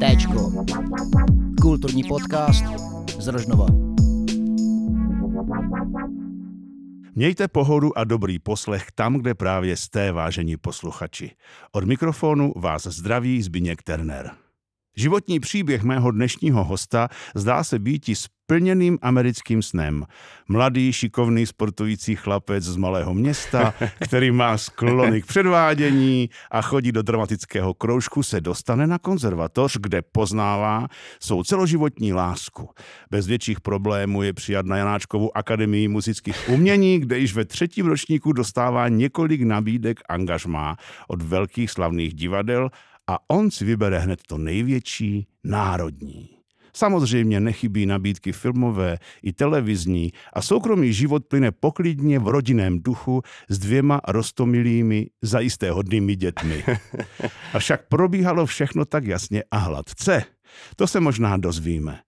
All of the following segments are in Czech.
Téčko. Kulturní podcast z Rožnova. Mějte pohodu a dobrý poslech tam, kde právě jste, vážení posluchači. Od mikrofonu vás zdraví Zbyněk Terner. Životní příběh mého dnešního hosta zdá se být splněným americkým snem. Mladý, šikovný, sportující chlapec z malého města, který má sklony k předvádění a chodí do dramatického kroužku, se dostane na konzervatoř, kde poznává svou celoživotní lásku. Bez větších problémů je přijat na Janáčkovu akademii muzických umění, kde již ve třetím ročníku dostává několik nabídek angažmá od velkých slavných divadel a on si vybere hned to největší, národní. Samozřejmě nechybí nabídky filmové i televizní a soukromý život plyne poklidně v rodinném duchu s dvěma rostomilými, zajisté hodnými dětmi. Avšak probíhalo všechno tak jasně a hladce. To se možná dozvíme.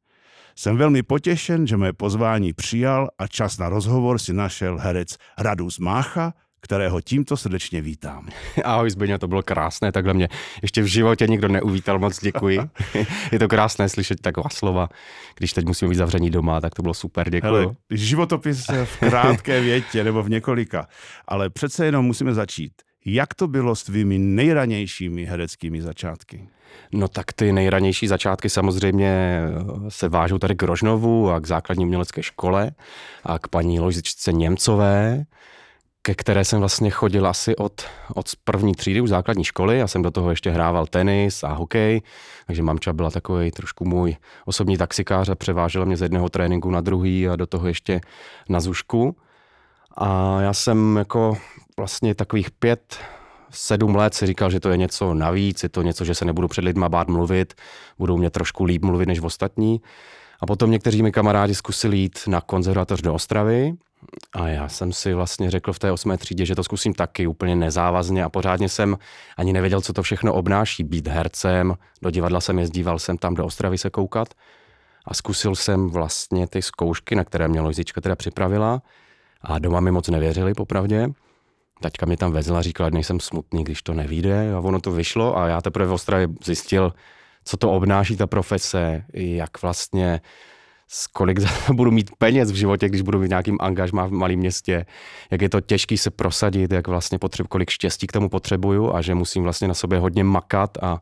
Jsem velmi potěšen, že mé pozvání přijal a čas na rozhovor si našel herec Radus Mácha, kterého tímto srdečně vítám. Ahoj Zbyňo, to bylo krásné, takhle mě ještě v životě nikdo neuvítal, moc děkuji. Je to krásné slyšet taková slova, když teď musím být zavření doma, tak to bylo super, děkuji. Hele, životopis v krátké větě nebo v několika, ale přece jenom musíme začít. Jak to bylo s tvými nejranějšími hereckými začátky? No tak ty nejranější začátky samozřejmě se vážou tady k Rožnovu a k základní umělecké škole a k paní Ložičce Němcové, ke které jsem vlastně chodil asi od, od první třídy už základní školy. Já jsem do toho ještě hrával tenis a hokej, takže mamča byla takový trošku můj osobní taxikář a převážela mě z jedného tréninku na druhý a do toho ještě na zušku. A já jsem jako vlastně takových pět, sedm let si říkal, že to je něco navíc, je to něco, že se nebudu před lidma bát mluvit, budou mě trošku líp mluvit než ostatní. A potom někteří mi kamarádi zkusili jít na konzervatoř do Ostravy, a já jsem si vlastně řekl v té osmé třídě, že to zkusím taky úplně nezávazně a pořádně jsem ani nevěděl, co to všechno obnáší. Být hercem, do divadla jsem jezdíval jsem tam do Ostravy se koukat a zkusil jsem vlastně ty zkoušky, na které mě Lojzička teda připravila a doma mi moc nevěřili popravdě. Taťka mě tam vezla, říkala, že nejsem smutný, když to nevíde a ono to vyšlo a já teprve v Ostravě zjistil, co to obnáší ta profese, jak vlastně kolik budu mít peněz v životě, když budu mít nějakým angažmá v malém městě, jak je to těžký se prosadit, jak vlastně potřebuji, kolik štěstí k tomu potřebuju a že musím vlastně na sobě hodně makat a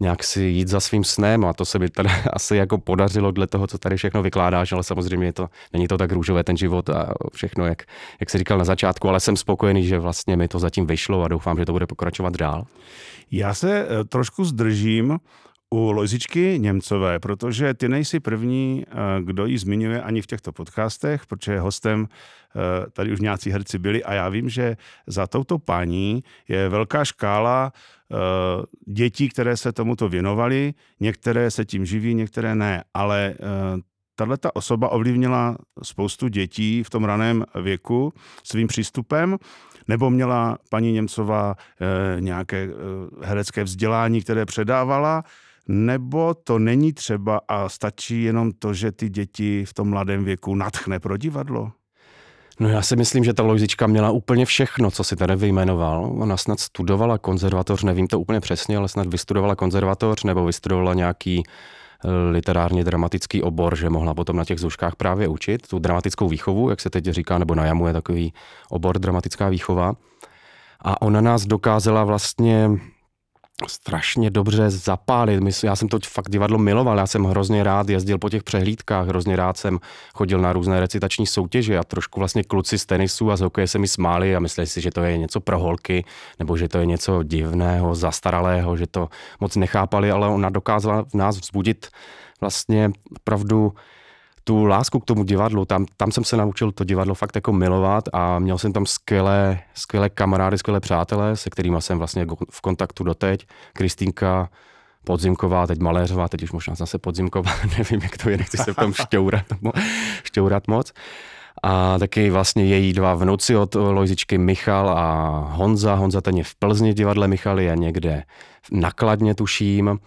nějak si jít za svým snem a to se mi tady asi jako podařilo dle toho, co tady všechno vykládáš, ale samozřejmě je to, není to tak růžové ten život a všechno, jak, jak jsi říkal na začátku, ale jsem spokojený, že vlastně mi to zatím vyšlo a doufám, že to bude pokračovat dál. Já se eh, trošku zdržím u Lojzičky Němcové, protože ty nejsi první, eh, kdo ji zmiňuje ani v těchto podcastech, protože hostem eh, tady už nějací herci byli a já vím, že za touto paní je velká škála eh, dětí, které se tomuto věnovaly, některé se tím živí, některé ne, ale tahle ta osoba ovlivnila spoustu dětí v tom raném věku svým přístupem, nebo měla paní Němcová nějaké herecké vzdělání, které předávala, nebo to není třeba a stačí jenom to, že ty děti v tom mladém věku natchne pro divadlo? No já si myslím, že ta Lojzička měla úplně všechno, co si tady vyjmenoval. Ona snad studovala konzervatoř, nevím to úplně přesně, ale snad vystudovala konzervatoř nebo vystudovala nějaký eh, literárně dramatický obor, že mohla potom na těch zůžkách právě učit tu dramatickou výchovu, jak se teď říká, nebo na jamu je takový obor dramatická výchova. A ona nás dokázala vlastně strašně dobře zapálit. Já jsem to fakt divadlo miloval, já jsem hrozně rád jezdil po těch přehlídkách, hrozně rád jsem chodil na různé recitační soutěže a trošku vlastně kluci z tenisu a z hokeje se mi smáli a mysleli si, že to je něco pro holky, nebo že to je něco divného, zastaralého, že to moc nechápali, ale ona dokázala v nás vzbudit vlastně opravdu tu lásku k tomu divadlu, tam, tam jsem se naučil to divadlo fakt jako milovat a měl jsem tam skvělé, skvělé kamarády, skvělé přátelé, se kterými jsem vlastně v kontaktu doteď. Kristýnka Podzimková, teď Maléřová, teď už možná zase Podzimková, nevím, jak to je, nechci se v tom šťourat, šťourat moc. A taky vlastně její dva vnuci od Lojzičky Michal a Honza. Honza ten je v Plzni divadle, Michal je někde nakladně tuším.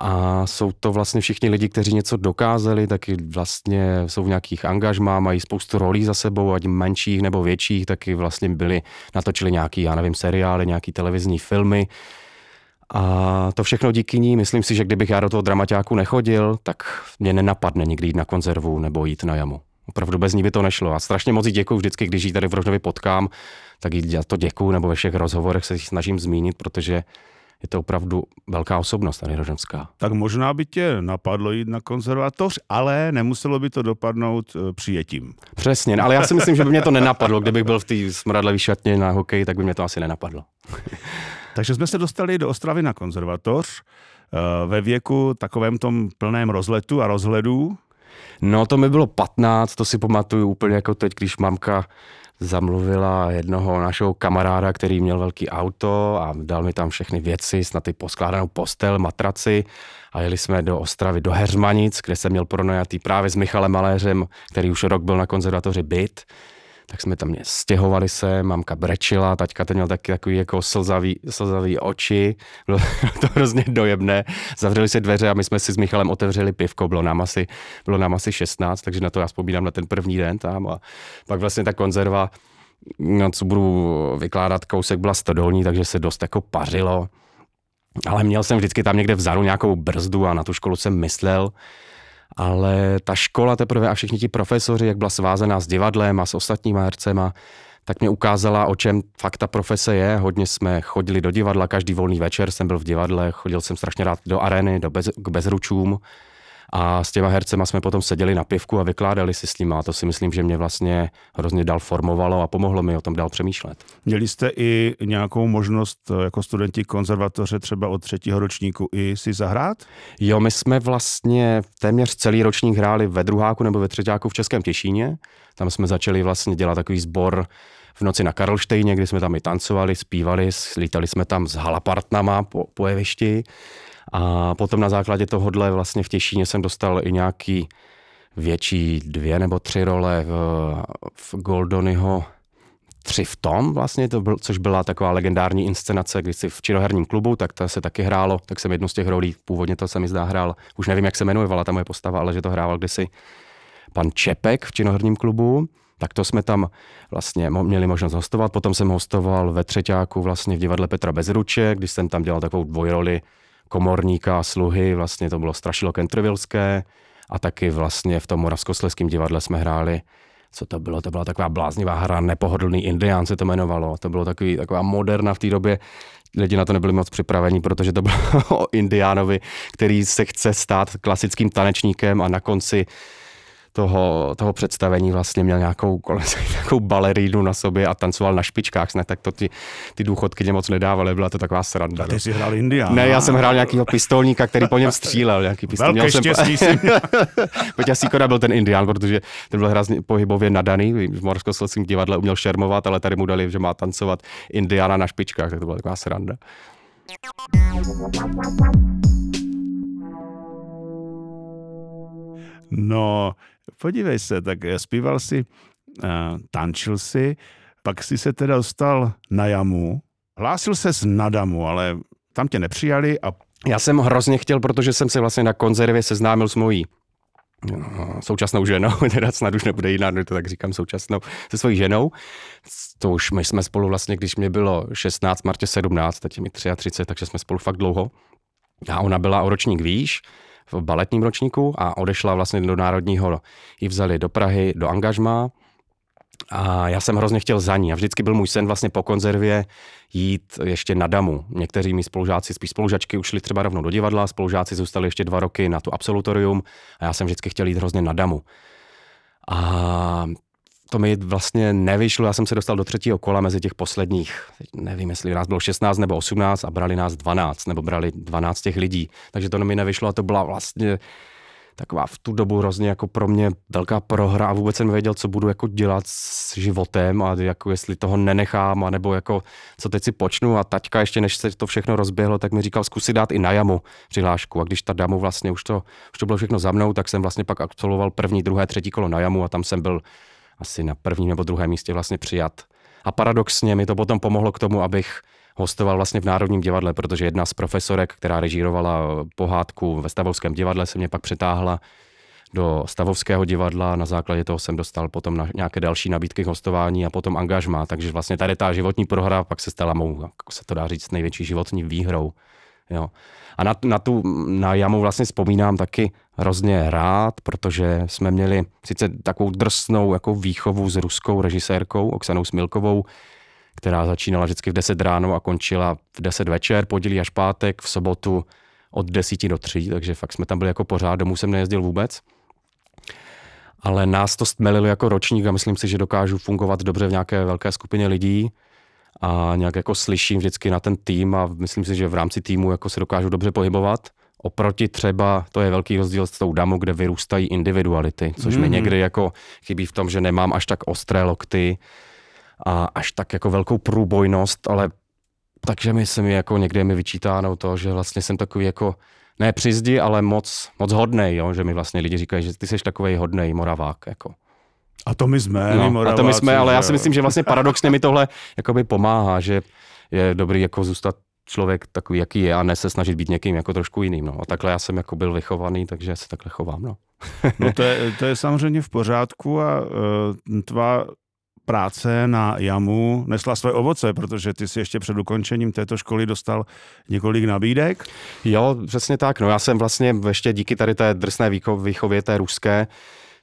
A jsou to vlastně všichni lidi, kteří něco dokázali, taky vlastně jsou v nějakých angažmá, mají spoustu rolí za sebou, ať menších nebo větších, taky vlastně byli, natočili nějaký, já nevím, seriály, nějaký televizní filmy. A to všechno díky ní, myslím si, že kdybych já do toho dramaťáku nechodil, tak mě nenapadne nikdy jít na konzervu nebo jít na jamu. Opravdu bez ní by to nešlo. A strašně moc děkuji vždycky, když ji tady v Rožnově potkám, tak jí to děkuju, nebo ve všech rozhovorech se snažím zmínit, protože je to opravdu velká osobnost tady Rožnovská. Tak možná by tě napadlo jít na konzervatoř, ale nemuselo by to dopadnout eh, přijetím. Přesně, ale já si myslím, že by mě to nenapadlo. Kdybych byl v té smradlivý šatně na hokej, tak by mě to asi nenapadlo. Takže jsme se dostali do Ostravy na konzervatoř eh, ve věku takovém tom plném rozletu a rozhledu. No to mi bylo 15, to si pamatuju úplně jako teď, když mamka zamluvila jednoho našeho kamaráda, který měl velký auto a dal mi tam všechny věci, snad i poskládanou postel, matraci. A jeli jsme do Ostravy, do Heřmanic, kde jsem měl pronajatý právě s Michalem Maléřem, který už rok byl na konzervatoři byt tak jsme tam mě stěhovali se, mamka brečila, taťka ten měl taky takový jako slzavý, slzavý oči, bylo to hrozně dojemné. Zavřeli se dveře a my jsme si s Michalem otevřeli pivko, bylo nám asi, bylo nám asi 16, takže na to já vzpomínám na ten první den tam a pak vlastně ta konzerva, no co budu vykládat, kousek byla stodolní, takže se dost jako pařilo. Ale měl jsem vždycky tam někde vzadu nějakou brzdu a na tu školu jsem myslel, ale ta škola teprve a všichni ti profesoři, jak byla svázaná s divadlem a s ostatníma hercema, tak mě ukázala, o čem fakt ta profese je. Hodně jsme chodili do divadla, každý volný večer jsem byl v divadle, chodil jsem strašně rád do areny, do bez, k bezručům a s těma hercema jsme potom seděli na pivku a vykládali si s nimi. A to si myslím, že mě vlastně hrozně dál formovalo a pomohlo mi o tom dál přemýšlet. Měli jste i nějakou možnost eh, jako studenti konzervatoře třeba od třetího ročníku i si zahrát? Jo, my jsme vlastně téměř celý ročník hráli ve druháku nebo ve třetíku v Českém Těšíně. Tam jsme začali vlastně dělat takový sbor v noci na Karlštejně, kdy jsme tam i tancovali, zpívali, lítali jsme tam s halapartnama po, po jevišti. A potom na základě tohohle vlastně v Těšíně jsem dostal i nějaký větší dvě nebo tři role v, v Goldonyho tři v tom vlastně, to byl, což byla taková legendární inscenace, když si v činoherním klubu, tak to se taky hrálo, tak jsem jednu z těch rolí, původně to se mi zdá hrál, už nevím, jak se jmenovala ta moje postava, ale že to hrával kdysi pan Čepek v činoherním klubu, tak to jsme tam vlastně měli možnost hostovat. Potom jsem hostoval ve Třeťáku vlastně v divadle Petra Bezruče, když jsem tam dělal takovou dvojroli komorníka a sluhy, vlastně to bylo strašilo kentrvilské a taky vlastně v tom Moravskosleském divadle jsme hráli co to bylo? To byla taková bláznivá hra, nepohodlný indián se to jmenovalo. To bylo takový, taková moderna v té době. Lidi na to nebyli moc připravení, protože to bylo o indiánovi, který se chce stát klasickým tanečníkem a na konci toho, toho představení vlastně měl nějakou, nějakou balerínu na sobě a tancoval na špičkách, ne, tak to ty, ty důchodky moc nedávaly, byla to taková sranda. A ty no. jsi hrál Indiana. Ne, já jsem hrál nějakýho pistolníka, který po něm střílel. Nějaký pistol. Velké jsem... štěstí si Peťa Sikoda byl ten Indián, protože ten byl hrozně pohybově nadaný, v Moravskoslezském divadle uměl šermovat, ale tady mu dali, že má tancovat Indiana na špičkách, tak to byla taková sranda. No, podívej se, tak zpíval si, uh, tančil si, pak si se teda dostal na jamu, hlásil se na damu, ale tam tě nepřijali a... Já jsem hrozně chtěl, protože jsem se vlastně na konzervě seznámil s mojí no, současnou ženou, teda snad už nebude jiná, to tak říkám současnou, se svojí ženou. To už my jsme spolu vlastně, když mě bylo 16, Martě 17, teď mi 33, takže jsme spolu fakt dlouho. A ona byla o ročník výš, v baletním ročníku a odešla vlastně do Národního. Ji vzali do Prahy, do angažma a já jsem hrozně chtěl za ní a vždycky byl můj sen vlastně po konzervě jít ještě na damu. Někteří mi spolužáci, spíš spolužačky, ušli třeba rovnou do divadla, spolužáci zůstali ještě dva roky na tu absolutorium a já jsem vždycky chtěl jít hrozně na damu. A to mi vlastně nevyšlo, já jsem se dostal do třetího kola mezi těch posledních, nevím, jestli nás bylo 16 nebo 18 a brali nás 12, nebo brali 12 těch lidí, takže to mi nevyšlo a to byla vlastně taková v tu dobu hrozně jako pro mě velká prohra a vůbec jsem nevěděl, co budu jako dělat s životem a jako jestli toho nenechám, a nebo jako co teď si počnu. A taťka ještě než se to všechno rozběhlo, tak mi říkal zkusit dát i na jamu přihlášku. A když ta damu vlastně už to, už to bylo všechno za mnou, tak jsem vlastně pak absolvoval první, druhé, třetí kolo na jamu a tam jsem byl asi na prvním nebo druhém místě vlastně přijat. A paradoxně mi to potom pomohlo k tomu, abych hostoval vlastně v Národním divadle, protože jedna z profesorek, která režírovala pohádku ve Stavovském divadle, se mě pak přetáhla do Stavovského divadla, na základě toho jsem dostal potom na nějaké další nabídky hostování a potom angažma, takže vlastně tady ta životní prohra pak se stala mou, jako se to dá říct, největší životní výhrou. Jo. A na, na tu na jamu vlastně vzpomínám taky hrozně rád, protože jsme měli sice takovou drsnou jako výchovu s ruskou režisérkou Oksanou Smilkovou, která začínala vždycky v 10 ráno a končila v 10 večer, podělí až pátek, v sobotu od 10 do 3, takže fakt jsme tam byli jako pořád, domů jsem nejezdil vůbec. Ale nás to stmelilo jako ročník a myslím si, že dokážu fungovat dobře v nějaké velké skupině lidí a nějak jako slyším vždycky na ten tým a myslím si, že v rámci týmu jako se dokážu dobře pohybovat. Oproti třeba, to je velký rozdíl s tou damu, kde vyrůstají individuality, což mm. mi mhm. někdy jako chybí v tom, že nemám až tak ostré lokty a až tak jako velkou průbojnost, ale takže mi se mi jako někde mi vyčítáno to, že vlastně jsem takový jako ne přizdi, ale moc, moc hodnej, jo? že mi vlastně lidi říkají, že ty jsi takový hodnej moravák. Jako. A to my jsme, no, my A to my jsme, ale já si myslím, že vlastně paradoxně mi tohle jakoby pomáhá, že je dobrý jako zůstat člověk takový, jaký je a ne se snažit být někým jako trošku jiným. No. A takhle já jsem jako byl vychovaný, takže se takhle chovám. No, no to, je, to je samozřejmě v pořádku a uh, tvá práce na JAMu nesla své ovoce, protože ty si ještě před ukončením této školy dostal několik nabídek. Jo, přesně tak. No já jsem vlastně ještě díky tady té drsné výchově, té ruské,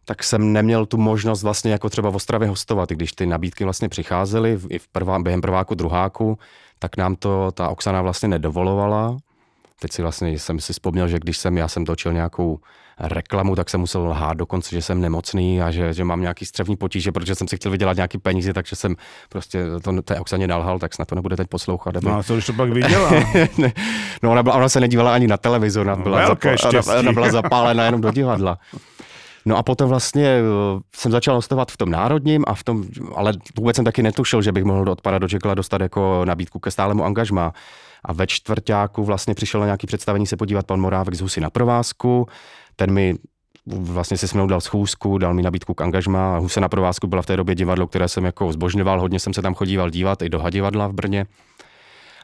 tak jsem neměl tu možnost vlastně jako třeba v Ostravě hostovat, když ty nabídky vlastně přicházely i v prvá, během prváku, druháku, tak nám to ta Oksana vlastně nedovolovala. Teď si vlastně jsem si vzpomněl, že když jsem, já jsem točil nějakou reklamu, tak jsem musel lhát dokonce, že jsem nemocný a že, že mám nějaký střevní potíže, protože jsem si chtěl vydělat nějaký peníze, takže jsem prostě to té Oksaně nalhal, tak snad to nebude teď poslouchat. No a co když to pak viděla? no ona, byla, ona se nedívala ani na televizor, ona byla, no, zapá, ona byla zapálena jenom do divadla. No a potom vlastně eh, jsem začal hostovat v tom národním, a v tom, ale vůbec jsem taky netušil, že bych mohl od pana Dočekla dostat jako nabídku ke stálemu angažmá. A ve čtvrtáku vlastně přišel na nějaký představení se podívat pan Morávek z Husy na provázku. Ten mi vlastně se s mnou dal schůzku, dal mi nabídku k angažmá. Huse na provázku byla v té době divadlo, které jsem jako zbožňoval, hodně jsem se tam chodíval dívat i do Hadivadla v Brně.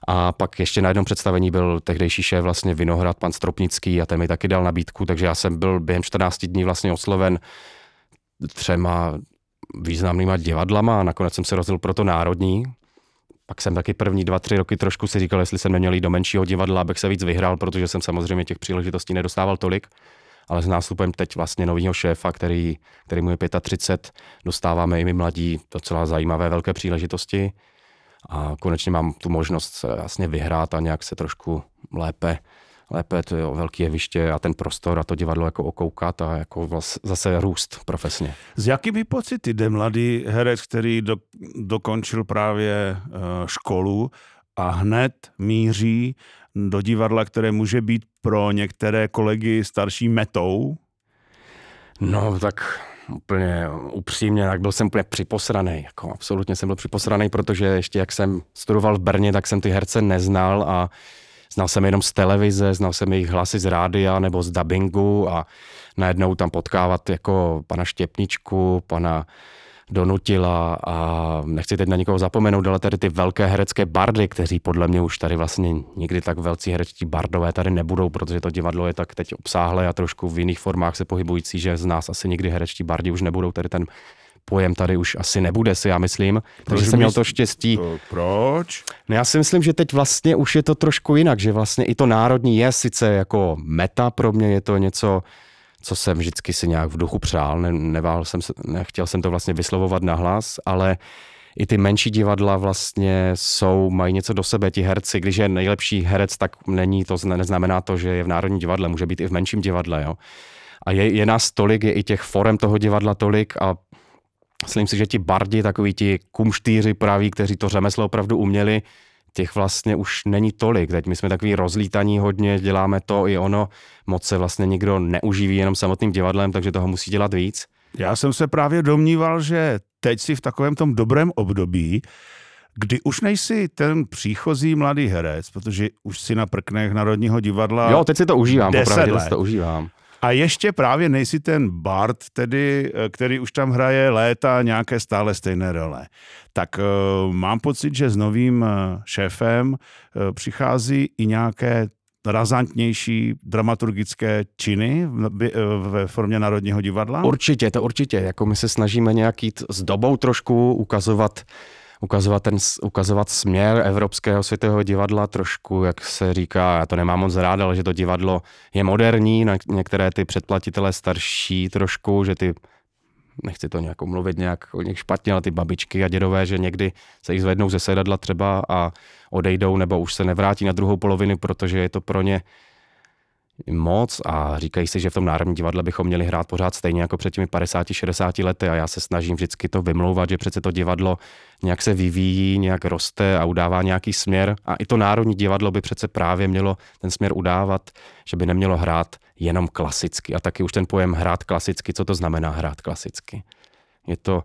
A pak ještě na jednom představení byl tehdejší šéf vlastně Vinohrad, pan Stropnický a ten mi taky dal nabídku, takže já jsem byl během 14 dní vlastně osloven třema významnýma divadlama a nakonec jsem se rozhodl pro to národní. Pak jsem taky první dva, tři roky trošku si říkal, jestli jsem neměl jít do menšího divadla, abych se víc vyhrál, protože jsem samozřejmě těch příležitostí nedostával tolik. Ale s nástupem teď vlastně nového šéfa, který, který mu je 35, dostáváme i my mladí docela zajímavé velké příležitosti a konečně mám tu možnost vlastně vyhrát a nějak se trošku lépe lépe to je velké jeviště a ten prostor a to divadlo jako okoukat a jako zase růst profesně. S jakými pocity jde mladý herec, který do, dokončil právě uh, školu a hned míří do divadla, které může být pro některé kolegy starší metou? No tak úplně upřímně, tak byl jsem úplně připosraný, jako absolutně jsem byl připosraný, protože ještě jak jsem studoval v Brně, tak jsem ty herce neznal a znal jsem jenom z televize, znal jsem jejich hlasy z rádia nebo z dubbingu a najednou tam potkávat jako pana Štěpničku, pana donutila a nechci teď na nikoho zapomenout, ale tady ty velké herecké bardy, kteří podle mě už tady vlastně nikdy tak velcí herečtí bardové tady nebudou, protože to divadlo je tak teď obsáhlé a trošku v jiných formách se pohybující, že z nás asi nikdy herečtí bardi už nebudou, tady ten pojem tady už asi nebude, si já myslím. Proč Takže jsem měl to štěstí. To, proč? No já si myslím, že teď vlastně už je to trošku jinak, že vlastně i to národní je sice jako meta pro mě, je to něco, co jsem vždycky si nějak v duchu přál, ne, nevál jsem, nechtěl jsem to vlastně vyslovovat nahlas, ale i ty menší divadla vlastně jsou, mají něco do sebe, ti herci, když je nejlepší herec, tak není to, neznamená to, že je v Národním divadle, může být i v menším divadle, jo. A je, je nás tolik, je i těch forem toho divadla tolik a myslím si, že ti bardi, takový ti kumštýři praví, kteří to řemeslo opravdu uměli, těch vlastně už není tolik. Teď my jsme takový rozlítaní hodně, děláme to i ono, moc se vlastně nikdo neuživí jenom samotným divadlem, takže toho musí dělat víc. Já jsem se právě domníval, že teď si v takovém tom dobrém období, kdy už nejsi ten příchozí mladý herec, protože už si na prknech Národního divadla Jo, teď si to užívám, opravdu to užívám. A ještě právě nejsi ten Bart, tedy, eh, který už tam hraje léta nějaké stále stejné role. Tak uh, mám pocit, že s novým uh, šéfem přichází i nějaké razantnější dramaturgické činy ve formě Národního divadla? Určitě, to určitě. Jako my se snažíme nějak jít s dobou trošku, ukazovat ukazovat, ten, ukazovat směr Evropského světového divadla trošku, jak se říká, já to nemám moc rád, ale že to divadlo je moderní, na některé ty předplatitelé starší trošku, že ty nechci to nějak mluvit nějak o nich špatně, ale ty babičky a dědové, že někdy se jich zvednou ze sedadla třeba a odejdou nebo už se nevrátí na druhou polovinu, protože je to pro ně moc a říkají si, že v tom Národním divadle bychom měli hrát pořád stejně jako před těmi 50-60 lety a já se snažím vždycky to vymlouvat, že přece to divadlo nějak se vyvíjí, nějak roste a udává nějaký směr a i to Národní divadlo by přece právě mělo ten směr udávat, že by nemělo hrát jenom klasicky a taky už ten pojem hrát klasicky, co to znamená hrát klasicky. Je to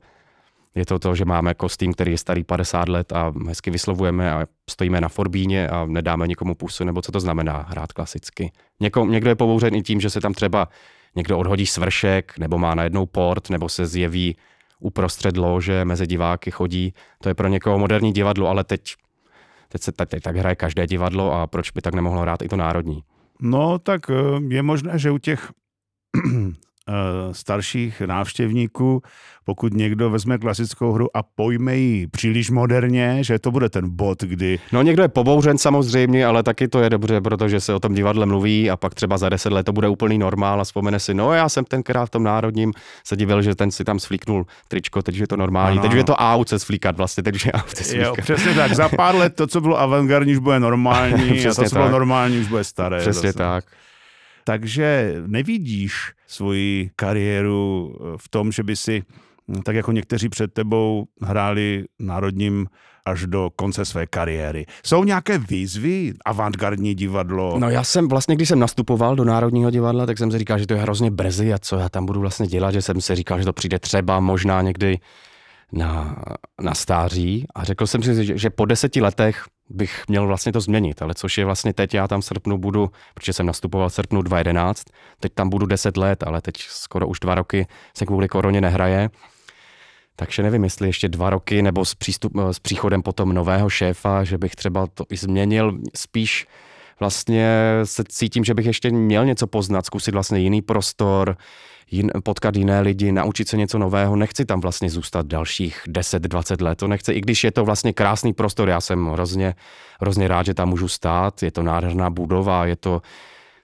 je to to, že máme kostým, který je starý 50 let a hezky vyslovujeme a stojíme na forbíně a nedáme nikomu pusu, nebo co to znamená hrát klasicky. Něko, někdo je pobouřen i tím, že se tam třeba někdo odhodí svršek, nebo má najednou port, nebo se zjeví uprostřed lože, mezi diváky chodí. To je pro někoho moderní divadlo, ale teď, teď se teď, teď tak hraje každé divadlo a proč by tak nemohlo hrát i to národní? No, tak eh, je možné, že u těch starších návštěvníků, pokud někdo vezme klasickou hru a pojme ji příliš moderně, že to bude ten bod, kdy... No někdo je pobouřen samozřejmě, ale taky to je dobře, protože se o tom divadle mluví a pak třeba za deset let to bude úplný normál a vzpomene si, no já jsem tenkrát v tom národním se divil, že ten si tam svlíknul tričko, teď je to normální, ano. teď je to out se svlíkat vlastně, teď je out se svlíkat. Jo, přesně tak, za pár let to, co bylo avantgardní, už bude normální a to, co bylo normální, už bude staré. Přesně zase. tak. Takže nevidíš svoji kariéru eh, v tom, že by si, hm, tak jako někteří před tebou, hráli národním až do konce své kariéry. Jsou nějaké výzvy, avantgardní divadlo? No já jsem vlastně, když jsem nastupoval do Národního divadla, tak jsem si říkal, že to je hrozně brzy a co já tam budu vlastně dělat, že jsem si říkal, že to přijde třeba možná někdy na, na stáří a řekl jsem si, že, že po deseti letech bych měl vlastně to změnit, ale což je vlastně teď, já tam v srpnu budu, protože jsem nastupoval v srpnu 2011, teď tam budu 10 let, ale teď skoro už dva roky se kvůli koroně nehraje, takže nevím, jestli ještě dva roky nebo s, přístup, s příchodem potom nového šéfa, že bych třeba to i změnil, spíš vlastně se cítím, že bych ještě měl něco poznat, zkusit vlastně jiný prostor, jin, potkat jiné lidi, naučit se něco nového. Nechci tam vlastně zůstat dalších 10-20 let. To nechci, i když je to vlastně krásný prostor. Já jsem hrozně, hrozně rád, že tam můžu stát. Je to nádherná budova, je to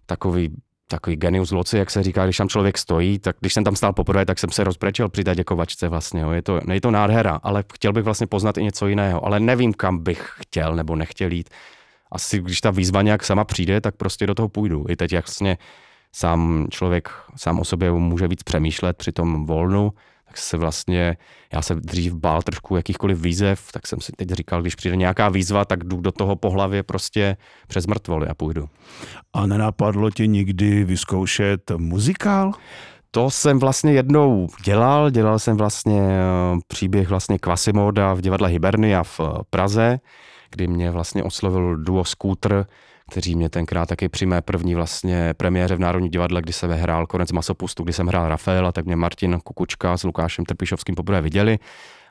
takový takový genius loci, jak se říká, když tam člověk stojí, tak když jsem tam stál poprvé, tak jsem se rozbrečel při té děkovačce vlastně, jo. Je to, je to nádhera, ale chtěl bych vlastně poznat i něco jiného, ale nevím, kam bych chtěl nebo nechtěl jít. Asi když ta výzva nějak sama přijde, tak prostě do toho půjdu. I teď jasně sám člověk sám o sobě může víc přemýšlet při tom volnu, tak se vlastně, já se dřív bál trošku jakýchkoliv výzev, tak jsem si teď říkal, když přijde nějaká výzva, tak jdu do toho po hlavě prostě přes mrtvoly a půjdu. A nenapadlo tě nikdy vyzkoušet muzikál? To jsem vlastně jednou dělal, dělal jsem vlastně eh, příběh vlastně Quasimoda v divadle Hibernia v eh, Praze, kdy mě vlastně oslovil duo Scooter, kteří mě tenkrát taky při mé první vlastně premiéře v Národní divadle, kdy se vyhrál konec masopustu, kdy jsem hrál Rafaela, tak mě Martin Kukučka s Lukášem Trpišovským poprvé viděli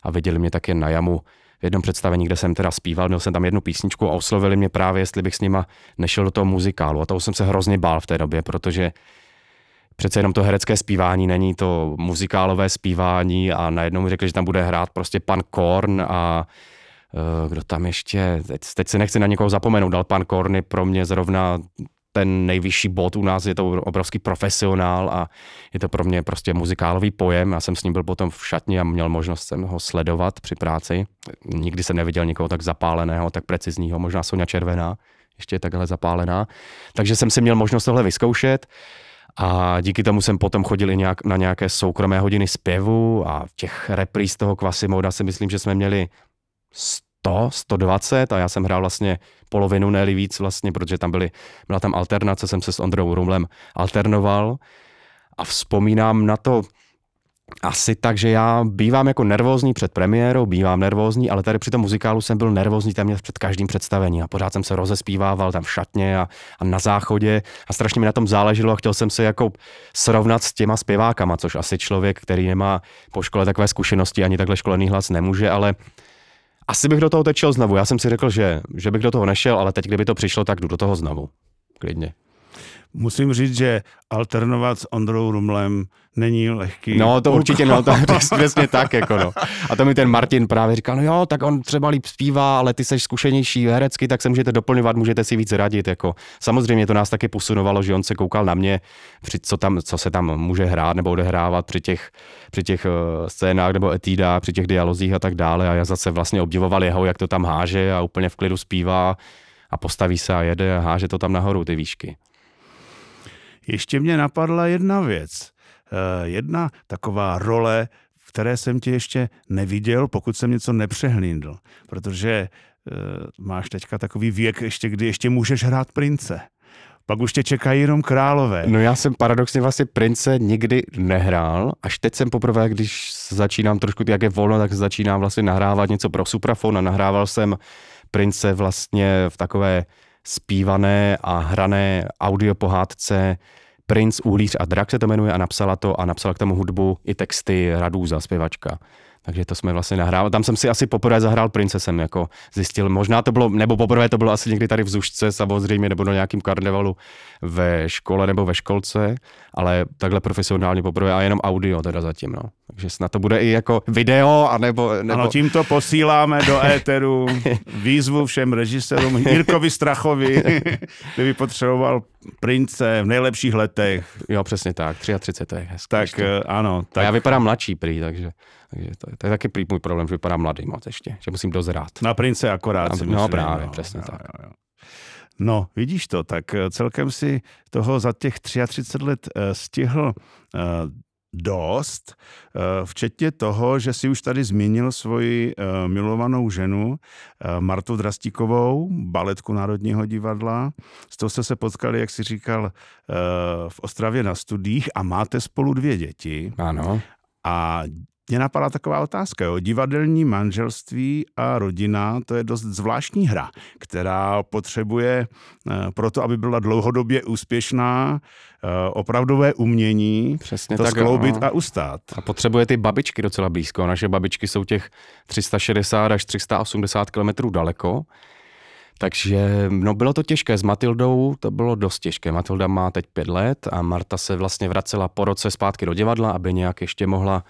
a viděli mě také na jamu v jednom představení, kde jsem teda zpíval, měl jsem tam jednu písničku a oslovili mě právě, jestli bych s nima nešel do toho muzikálu. A toho jsem se hrozně bál v té době, protože přece jenom to herecké zpívání není to muzikálové zpívání a najednou mi řekli, že tam bude hrát prostě pan Korn a kdo tam ještě, teď, teď se nechci na někoho zapomenout, dal pan Korny pro mě zrovna ten nejvyšší bod u nás, je to obrovský profesionál a je to pro mě prostě muzikálový pojem. Já jsem s ním byl potom v šatně a měl možnost jsem ho sledovat při práci. Nikdy jsem neviděl někoho tak zapáleného, tak precizního, možná Sonja Červená, ještě je takhle zapálená. Takže jsem si měl možnost tohle vyzkoušet. A díky tomu jsem potom chodil i nějak, na nějaké soukromé hodiny zpěvu a těch repríz toho Quasimoda si myslím, že jsme měli 100, 120 a já jsem hrál vlastně polovinu, ne víc vlastně, protože tam byly, byla tam alternace, jsem se s Ondrou Rumlem alternoval a vzpomínám na to, asi tak, že já bývám jako nervózní před premiérou, bývám nervózní, ale tady při tom muzikálu jsem byl nervózní téměř před každým představením a pořád jsem se rozespívával tam v šatně a, a na záchodě a strašně mi na tom záleželo a chtěl jsem se jako srovnat s těma zpěvákama, což asi člověk, který nemá po škole takové zkušenosti, ani takhle školený hlas nemůže, ale asi bych do toho tečel znovu. Já jsem si řekl, že, že bych do toho nešel, ale teď, kdyby to přišlo, tak jdu do toho znovu. Klidně. Musím říct, že alternovat s Ondrou Rumlem není lehký. No to určitě, no to přesně tak, jako no. A to mi ten Martin právě říkal, no jo, tak on třeba líp zpívá, ale ty seš zkušenější herecky, tak se můžete doplňovat, můžete si víc radit, jako. Samozřejmě to nás taky posunovalo, že on se koukal na mě, při co, tam, co se tam může hrát nebo odehrávat při těch, při těch uh, scénách nebo etídách, při těch dialozích a tak dále a já zase vlastně obdivoval jeho, jak to tam háže a úplně v klidu zpívá a postaví se a jede a háže to tam nahoru ty výšky. Ještě mě napadla jedna věc. Eh, jedna taková role, v které jsem tě ještě neviděl, pokud jsem něco nepřehlídl. Protože eh, máš teďka takový věk, ještě, kdy ještě můžeš hrát prince. Pak už tě čekají jenom králové. No já jsem paradoxně vlastně prince nikdy nehrál, až teď jsem poprvé, když začínám trošku, jak je volno, tak začínám vlastně nahrávat něco pro Suprafon a nahrával jsem prince vlastně v takové zpívané a hrané audiopohádce Prince, Uhlíř a Drak se to jmenuje a napsala to a napsala k tomu hudbu i texty Radůza, zpěvačka. Takže to jsme vlastně nahrávali. Tam jsem si asi poprvé zahrál princesem, jako zjistil. Možná to bylo, nebo poprvé to bylo asi někdy tady v Zušce samozřejmě, nebo na nějakým karnevalu ve škole nebo ve školce, ale takhle profesionálně poprvé a jenom audio teda zatím, no. Takže snad to bude i jako video, anebo... Nebo... Ano, tímto posíláme do éteru výzvu všem režisérům Jirkovi Strachovi, kdyby potřeboval prince v nejlepších letech. Jo, přesně tak, 33 to je hezké. Tak ještě. Eh, ano. Tak... A já vypadám mladší prý, takže, takže to, je, to je taky prý můj problém, že vypadám mladý moc ještě, že musím dozrát. Na prince akorát. Na, no právě, no, přesně jo, tak. Jo, jo. No, vidíš to, tak eh, celkem si toho za těch 33 let eh, stihl dost, včetně toho, že si už tady zmínil svoji milovanou ženu Martu Drastíkovou, baletku Národního divadla. S tou jste se potkali, jak si říkal, v Ostravě na studiích a máte spolu dvě děti. Ano. A mě napadá taková otázka. Jo. Divadelní manželství a rodina, to je dost zvláštní hra, která potřebuje eh, proto, aby byla dlouhodobě úspěšná, eh, opravdové umění, Přesně to tak, skloubit no. a ustát. A potřebuje ty babičky docela blízko. Naše babičky jsou těch 360 až 380 kilometrů daleko. Takže no bylo to těžké s Matildou, to bylo dost těžké. Matilda má teď pět let a Marta se vlastně vracela po roce zpátky do divadla, aby nějak ještě mohla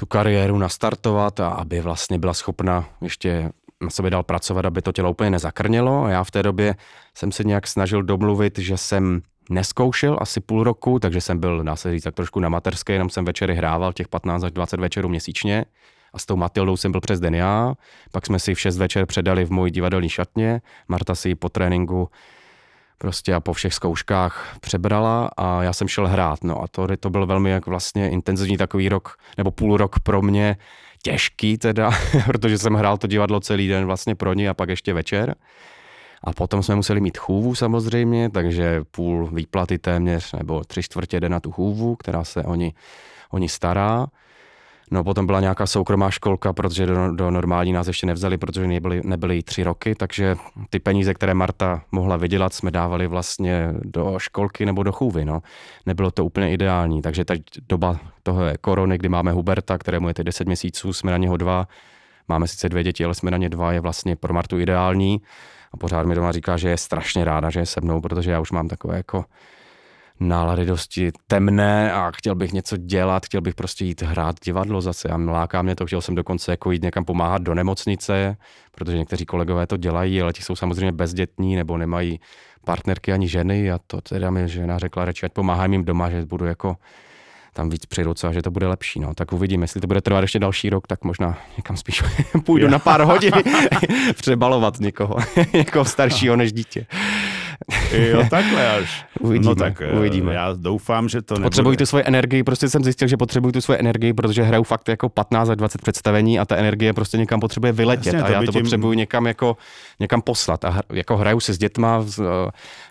tu kariéru nastartovat a aby vlastně byla schopna ještě na sobě dál pracovat, aby to tělo úplně nezakrnělo. A já v té době jsem se nějak snažil domluvit, že jsem neskoušel asi půl roku, takže jsem byl, dá se říct, tak trošku na materské, jenom jsem večery hrával těch 15 až 20 večerů měsíčně. A s tou Matildou jsem byl přes den já, pak jsme si v 6 večer předali v mojí divadelní šatně, Marta si po tréninku prostě a po všech zkouškách přebrala a já jsem šel hrát. No a to, to byl velmi jak vlastně intenzivní takový rok, nebo půl rok pro mě, těžký teda, protože jsem hrál to divadlo celý den vlastně pro ně a pak ještě večer. A potom jsme museli mít chůvu samozřejmě, takže půl výplaty téměř, nebo tři čtvrtě jde na tu chůvu, která se oni, oni stará. No potom byla nějaká soukromá školka, protože do, do normální nás ještě nevzali, protože nebyly, nebyly tři roky, takže ty peníze, které Marta mohla vydělat, jsme dávali vlastně do školky nebo do chůvy. No. Nebylo to úplně ideální, takže ta doba toho je korony, kdy máme Huberta, kterému je teď 10 měsíců, jsme na něho dva, máme sice dvě děti, ale jsme na ně dva, je vlastně pro Martu ideální. A pořád mi doma říká, že je strašně ráda, že je se mnou, protože já už mám takové jako nálady dosti temné a chtěl bych něco dělat, chtěl bych prostě jít hrát divadlo zase a láká mě to, chtěl jsem dokonce jako jít někam pomáhat do nemocnice, protože někteří kolegové to dělají, ale ti jsou samozřejmě bezdětní nebo nemají partnerky ani ženy a to teda mi žena řekla radši, ať pomáhám jim doma, že budu jako tam víc přiroce a že to bude lepší. No. Tak uvidíme, jestli to bude trvat ještě další rok, tak možná někam spíš půjdu na pár hodin přebalovat někoho, někoho staršího než dítě. Jo, takhle až. Uvidíme, no tak eh, uvidíme. já doufám, že to nebude. Potřebuji tu svoji energii, prostě jsem zjistil, že potřebuji tu svoji energii, protože hraju fakt jako 15 až 20 představení a ta energie prostě někam potřebuje vyletět Jasně, a to já to tím- potřebuji někam jako někam poslat a jako hraju si s dětma, eh,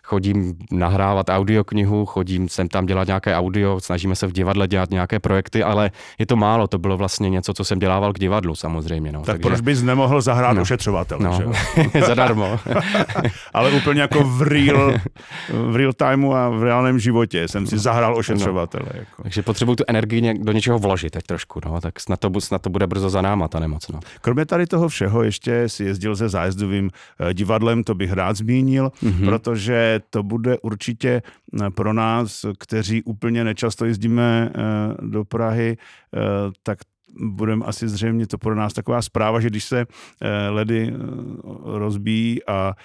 chodím nahrávat audioknihu, chodím sem tam dělat nějaké audio, snažíme se v divadle dělat nějaké projekty, ale je to málo, to bylo vlastně něco, co jsem dělával k divadlu samozřejmě. No. Tak proč bys nemohl zahrát No. ošetřovatele, No, že zadarmo. Ale úplně jako v real, v real timeu a v reálném životě jsem si zahrál No. ošetřovatele. Jako. Takže potřebuji tu energii do něčeho vložit teď trošku, no, tak snad to, snad to bude brzo za náma ta nemoc. No. Kromě tady toho všeho ještě si jezdil se zájezdovým eh, divadlem, to bych rád zmínil, Mhm. mm-hmm. protože to bude určitě eh, pro nás, kteří úplně nečasto jezdíme eh, do Prahy, eh, tak budeme asi zřejmě to pro nás taková zpráva, že když se ledy rozbíjí a, a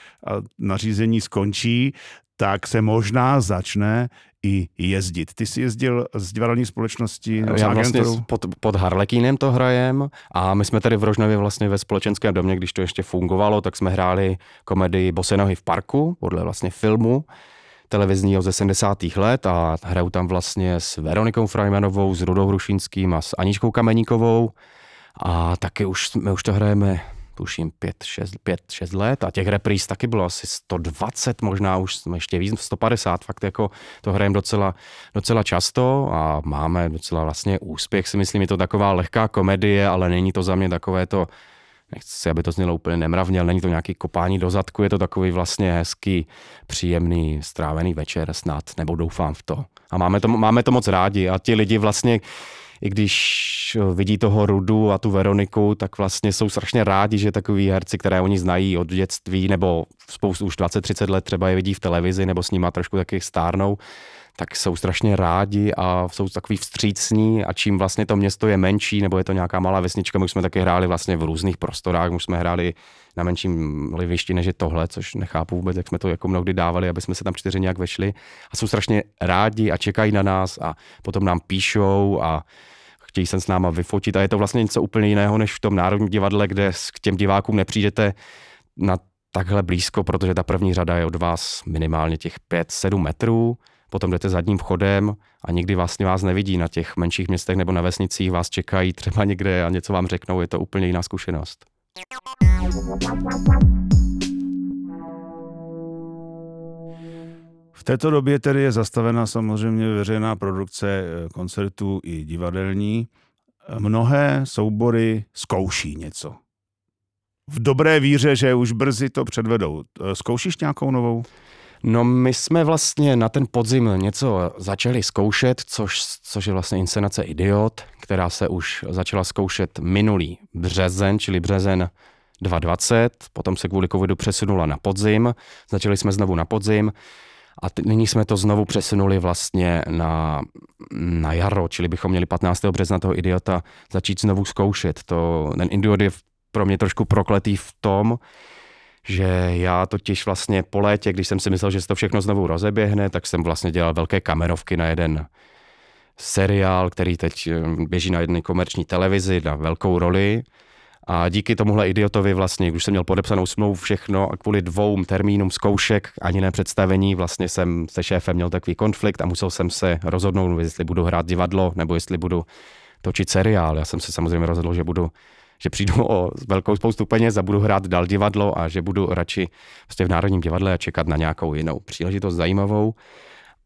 nařízení skončí, tak se možná začne i jezdit. Ty jsi jezdil z divadelní společnosti nebo s Já vlastně s- pod, pod Harlekínem to hrajem a my jsme tady v Rožnově vlastně ve společenském domě, když to ještě fungovalo, tak jsme hráli komedii Bosenohy v parku, podle vlastně filmu televizního ze 70. let a hraju tam vlastně s Veronikou Frajmanovou, s Rudou Hrušínským a s Aničkou Kameníkovou a taky už, my už to hrajeme tuším 5-6 let. A těch repríz taky bylo asi 120, možná už jsme ještě víc, 150, fakt jako to hrajeme docela, docela často a máme docela vlastně úspěch, si myslím, je to taková lehká komedie, ale není to za mě takové to, nechci, aby to znělo úplně nemravně, ale není to nějaký kopání do zadku, je to takový vlastně hezký, příjemný, strávený večer snad, nebo doufám v to. A máme to, máme to moc rádi a ti lidi vlastně, i když vidí toho Rudu a tu Veroniku, tak vlastně jsou strašně rádi, že takový herci, které oni znají od dětství, nebo spoustu už 20-30 let třeba je vidí v televizi, nebo s nima trošku taky stárnou, tak jsou strašně rádi a jsou takový vstřícní. A čím vlastně to město je menší, nebo je to nějaká malá vesnička, my jsme taky hráli vlastně v různých prostorách, my jsme hráli na menším livišti než je tohle, což nechápu vůbec, jak jsme to jako mnohdy dávali, aby jsme se tam čtyři nějak vešli. A jsou strašně rádi a čekají na nás a potom nám píšou a chtějí se s náma vyfotit. A je to vlastně něco úplně jiného než v tom Národním divadle, kde k těm divákům nepřijdete na takhle blízko, protože ta první řada je od vás minimálně těch 5-7 metrů, potom jdete zadním vchodem a nikdy vlastně vás nevidí. Na těch menších městech nebo na vesnicích, vás čekají třeba někde a něco vám řeknou, je to úplně jiná zkušenost. V této době tedy je zastavena samozřejmě veřejná produkce eh, koncertů i divadelní. Mnohé soubory zkouší něco. V dobré víře, že už brzy to předvedou. Eh, Zkoušíš nějakou novou? No my jsme vlastně na ten podzim něco začali zkoušet, což, což je vlastně inscenace Idiot, která se už začala zkoušet minulý březen, čili březen 2020, potom se kvůli covidu přesunula na podzim, začali jsme znovu na podzim a t- nyní jsme to znovu přesunuli vlastně na, na jaro, čili bychom měli 15. března toho Idiota začít znovu zkoušet. To, ten Idiot je pro mě trošku prokletý v tom, že já totiž vlastně po létě, když jsem si myslel, že se to všechno znovu rozeběhne, tak jsem vlastně dělal velké kamerovky na jeden seriál, který teď eh, běží na jedné komerční televizi na velkou roli. A díky tomuhle idiotovi vlastně, když jsem měl podepsanou smlouvu všechno a kvůli dvou termínům zkoušek, ani ne představení, vlastně jsem se šéfem měl takový konflikt a musel jsem se rozhodnout, jestli budu hrát divadlo nebo jestli budu točit seriál. Já jsem se samozřejmě rozhodl, že budu že přijdu o velkou spoustu peněz a budu hrát dál divadlo a že budu radši vlastně v Národním divadle a čekat na nějakou jinou příležitost zajímavou.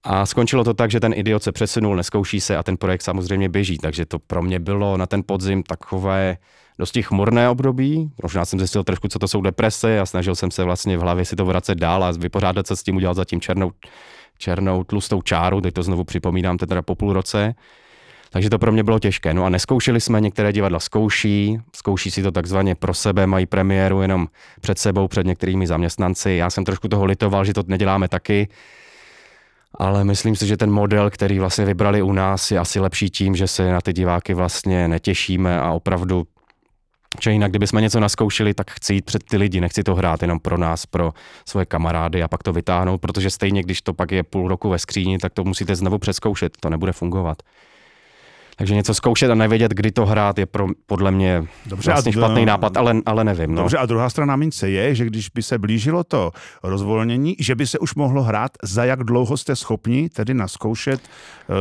A skončilo to tak, že ten idiot se přesunul, neskouší se a ten projekt samozřejmě běží, takže to pro mě bylo na ten podzim takové dosti chmurné období. Možná jsem zjistil trošku, co to jsou deprese a snažil jsem se vlastně v hlavě si to vracet dál a vypořádat se s tím, udělat zatím černou, černou tlustou čáru, teď to znovu připomínám teda po půl roce. Takže to pro mě bylo těžké. No a neskoušeli jsme, některé divadla zkouší, zkouší si to takzvaně pro sebe, mají premiéru jenom před sebou, před některými zaměstnanci. Já jsem trošku toho litoval, že to neděláme taky, ale myslím si, že ten model, který vlastně vybrali u nás, je asi lepší tím, že se na ty diváky vlastně netěšíme a opravdu že jinak, kdybychom něco naskoušeli, tak chci jít před ty lidi, nechci to hrát jenom pro nás, pro svoje kamarády a pak to vytáhnout, protože stejně, když to pak je půl roku ve skříni, tak to musíte znovu přeskoušet, to nebude fungovat. Takže něco zkoušet a nevědět, kdy to hrát, je pro, podle mě Dobře, vlastně a, špatný nápad, ale, ale nevím. No. Dobře, a druhá strana mince je, že když by se blížilo to rozvolnění, že by se už mohlo hrát, za jak dlouho jste schopni tedy naskoušet uh,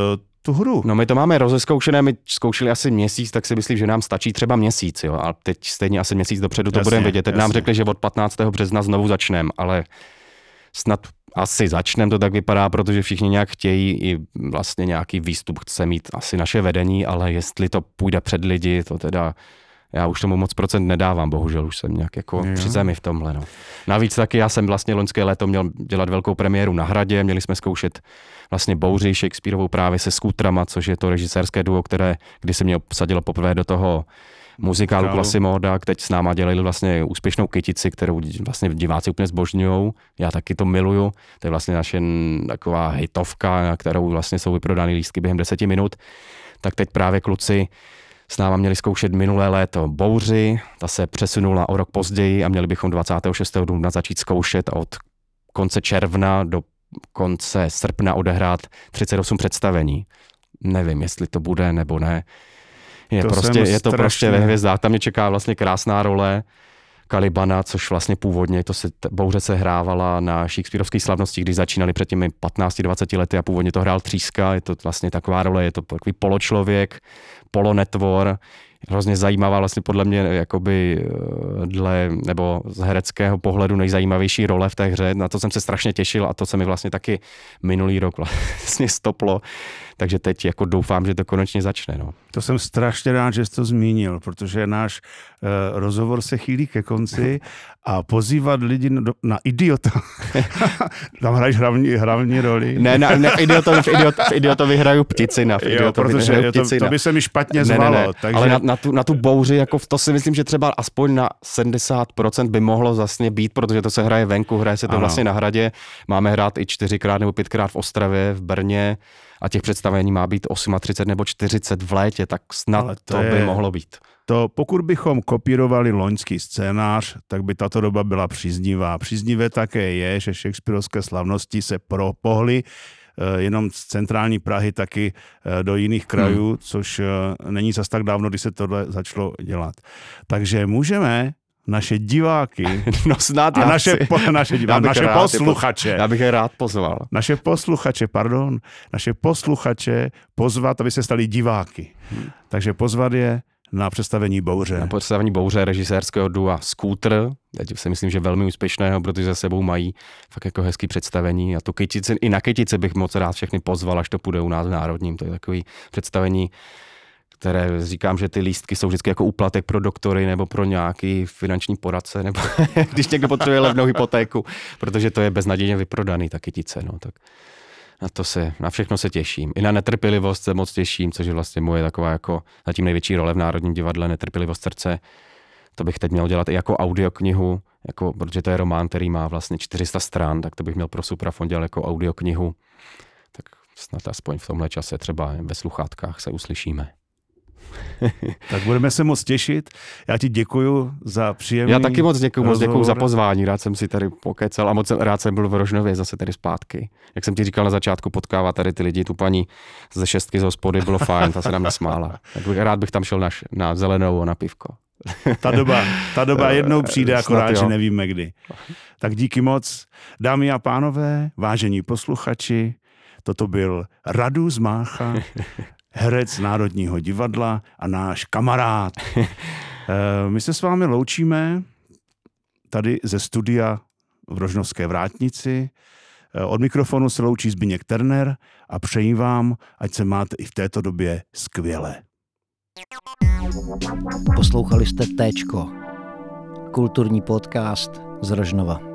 tu hru. No my to máme rozeskoušené, my zkoušeli asi měsíc, tak si myslím, že nám stačí třeba měsíc, jo, a teď stejně asi měsíc dopředu to budeme vědět. Teď jasně. nám řekli, že od 15. března znovu začneme, ale snad asi začneme, to tak vypadá, protože všichni nějak chtějí i vlastně nějaký výstup chce mít asi naše vedení, ale jestli to půjde před lidi, to teda já už tomu moc procent nedávám, bohužel už jsem nějak jako jo. při zemi v tomhle. No. Navíc taky já jsem vlastně loňské léto měl dělat velkou premiéru na hradě, měli jsme zkoušet vlastně Bouři Shakespeareovou právě se skútrama, což je to režisérské duo, které když se mě obsadilo poprvé do toho muzikálu Klasimoda, teď s náma dělali vlastně úspěšnou kytici, kterou vlastně diváci úplně zbožňují. Já taky to miluju. To je vlastně naše taková hitovka, na kterou vlastně jsou vyprodány lístky během deseti minut. Tak teď právě kluci s náma měli zkoušet minulé léto Bouři, ta se přesunula o rok později a měli bychom 26. dubna začít zkoušet od konce června do konce srpna odehrát 38 představení. Nevím, jestli to bude nebo ne. Je, to prostě, je to prostě ve hvězdách. Tam mě čeká vlastně krásná role Kalibana, což vlastně původně to se, bouře se hrávala na Shakespeareovské slavnosti, když začínali před těmi 15-20 lety a původně to hrál Tříska. Je to vlastně taková role, je to takový poločlověk, polonetvor, hrozně zajímavá, vlastně podle mě jakoby eh, dle, nebo z hereckého pohledu nejzajímavější role v té hře. Na to jsem se strašně těšil a to se mi vlastně taky minulý rok vlastně stoplo. Takže teď jako doufám, že to konečně začne. No. To jsem strašně rád, že jsi to zmínil, protože náš uh, rozhovor se chýlí ke konci a pozývat lidi na, na idiota. Tam hraješ hlavní, hlavní roli. Ne, na, ne v, idiotovi, v, idiot, v idiotovi hraju ptici. Na, v jo, protože je to, to by se mi špatně zvalo. Ne, ne, ne. Takže... Ale na, na, tu, na tu bouři, jako to si myslím, že třeba aspoň na 70% by mohlo vlastně být, protože to se hraje venku, hraje se to ano. vlastně na hradě. Máme hrát i čtyřikrát nebo pětkrát v Ostravě, v Brně a těch představení má být 38 nebo 40 v létě, tak snad Ale to, to by je... mohlo být. To pokud bychom kopírovali loňský scénář, tak by tato doba byla příznivá. Příznivé také je, že Shakespeareovské slavnosti se propohly eh, jenom z centrální Prahy taky eh, do jiných krajů, hmm. což eh, není zas tak dávno, kdy se tohle začalo dělat. Takže můžeme naše diváky no snad a naše, po, naše, diváky, naše rád, posluchače. Já bych je rád pozval. Naše posluchače, pardon, naše posluchače pozvat, aby se stali diváky. Hmm. Takže pozvat je na představení Bouře. Na představení Bouře režisérského dua Scooter, teď si myslím, že velmi úspěšného, protože za sebou mají fakt jako hezký představení a tu kytici, i na kytici bych moc rád všechny pozval, až to půjde u nás v Národním, to je takový představení které říkám, že ty lístky jsou vždycky jako úplatek pro doktory nebo pro nějaký finanční poradce, nebo když někdo potřebuje levnou hypotéku, protože to je beznadějně vyprodaný, ta kytice. No, tak na to se, na všechno se těším. I na netrpělivost se moc těším, což je vlastně moje taková jako zatím největší role v Národním divadle, netrpělivost srdce. To bych teď měl dělat i jako audioknihu, jako, protože to je román, který má vlastně 400 stran, tak to bych měl pro Suprafon dělat jako audioknihu. Tak snad aspoň v tomhle čase třeba ve sluchátkách se uslyšíme. tak budeme se moc těšit. Já ti děkuji za příjemný Já taky moc děkuji, moc děkuji za pozvání. Rád jsem si tady pokecel a moc rád jsem byl v Rožnově zase tady zpátky. Jak jsem ti říkal na začátku, potkávat tady ty lidi, tu paní ze šestky z hospody, bylo fajn, ta se nám nesmála. Tak bych, rád bych tam šel na, na zelenou a na pivko. ta doba, ta doba jednou přijde, akorát, že nevíme kdy. Tak díky moc. Dámy a pánové, vážení posluchači, toto byl Radu z Mácha, herec Národního divadla a náš kamarád. Eh, my se s vámi loučíme tady ze studia v Rožnovské vrátnici. Eh, od mikrofonu se loučí Zbigněk Terner a přeji vám, ať se máte i v této době skvěle. Poslouchali jste Téčko, kulturní podcast z Rožnova.